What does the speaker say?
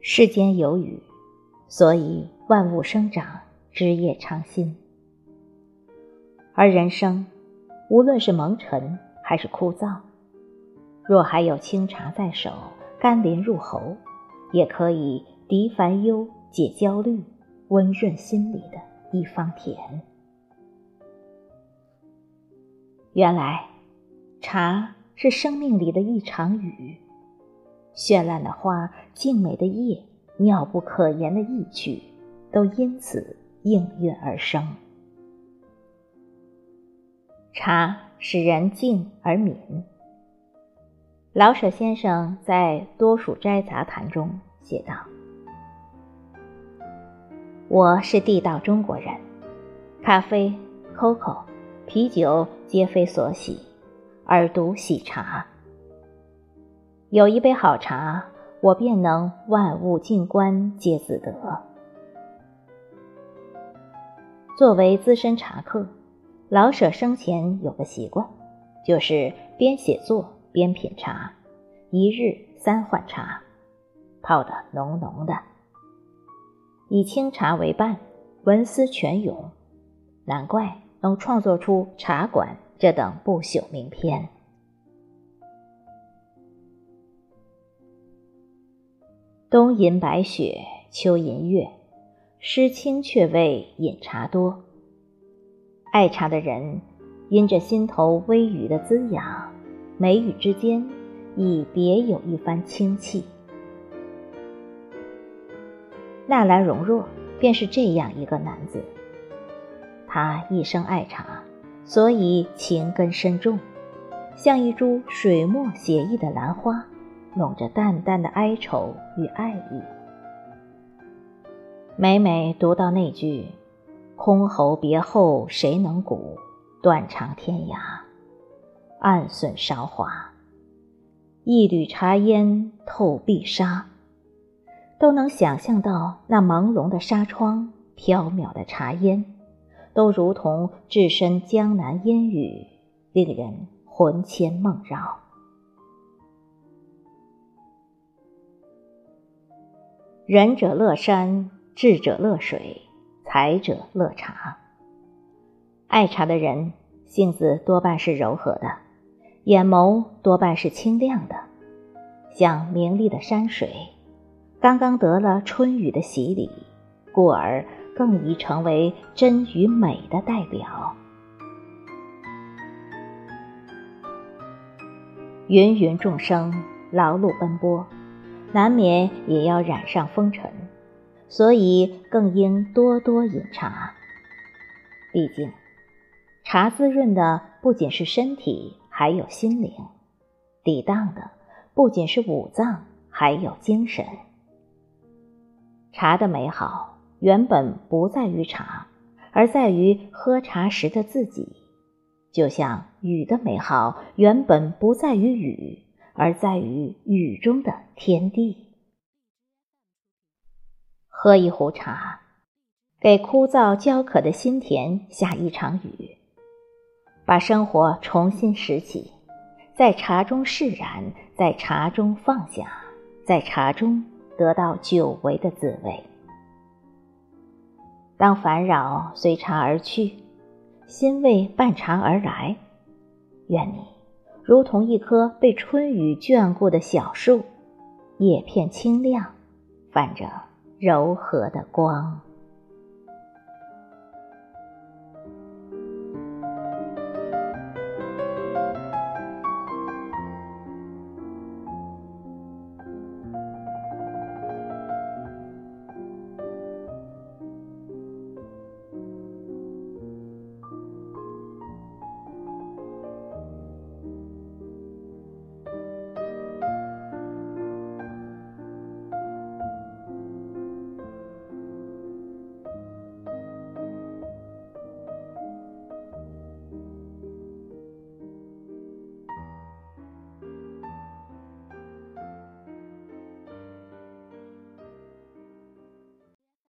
世间有雨，所以万物生长，枝叶常新。而人生，无论是蒙尘还是枯燥，若还有清茶在手，甘霖入喉，也可以涤烦忧、解焦虑、温润心里的一方甜。原来，茶是生命里的一场雨。绚烂的花，静美的叶，妙不可言的意趣，都因此应运而生。茶使人静而敏。老舍先生在《多数斋杂谈》中写道：“我是地道中国人，咖啡、COCO、啤酒皆非所喜，而独喜茶。”有一杯好茶，我便能万物静观皆自得。作为资深茶客，老舍生前有个习惯，就是边写作边品茶，一日三换茶，泡得浓浓的，以清茶为伴，文思泉涌，难怪能创作出《茶馆》这等不朽名篇。冬吟白雪，秋吟月，诗清却味饮茶多。爱茶的人，因着心头微雨的滋养，眉宇之间已别有一番清气。纳兰容若便是这样一个男子。他一生爱茶，所以情根深重，像一株水墨写意的兰花。笼着淡淡的哀愁与爱意。每每读到那句“箜篌别后谁能鼓，断肠天涯，暗损韶华。一缕茶烟透碧纱”，都能想象到那朦胧的纱窗、飘渺的茶烟，都如同置身江南烟雨，令人魂牵梦绕。仁者乐山，智者乐水，才者乐茶。爱茶的人，性子多半是柔和的，眼眸多半是清亮的，像明丽的山水，刚刚得了春雨的洗礼，故而更宜成为真与美的代表。芸芸众生，劳碌奔波。难免也要染上风尘，所以更应多多饮茶。毕竟，茶滋润的不仅是身体，还有心灵；抵挡的不仅是五脏，还有精神。茶的美好原本不在于茶，而在于喝茶时的自己。就像雨的美好原本不在于雨。而在于雨中的天地。喝一壶茶，给枯燥焦渴的心田下一场雨，把生活重新拾起，在茶中释然，在茶中放下，在茶中得到久违的滋味。当烦扰随茶而去，欣慰伴茶而来，愿你。如同一棵被春雨眷顾的小树，叶片清亮，泛着柔和的光。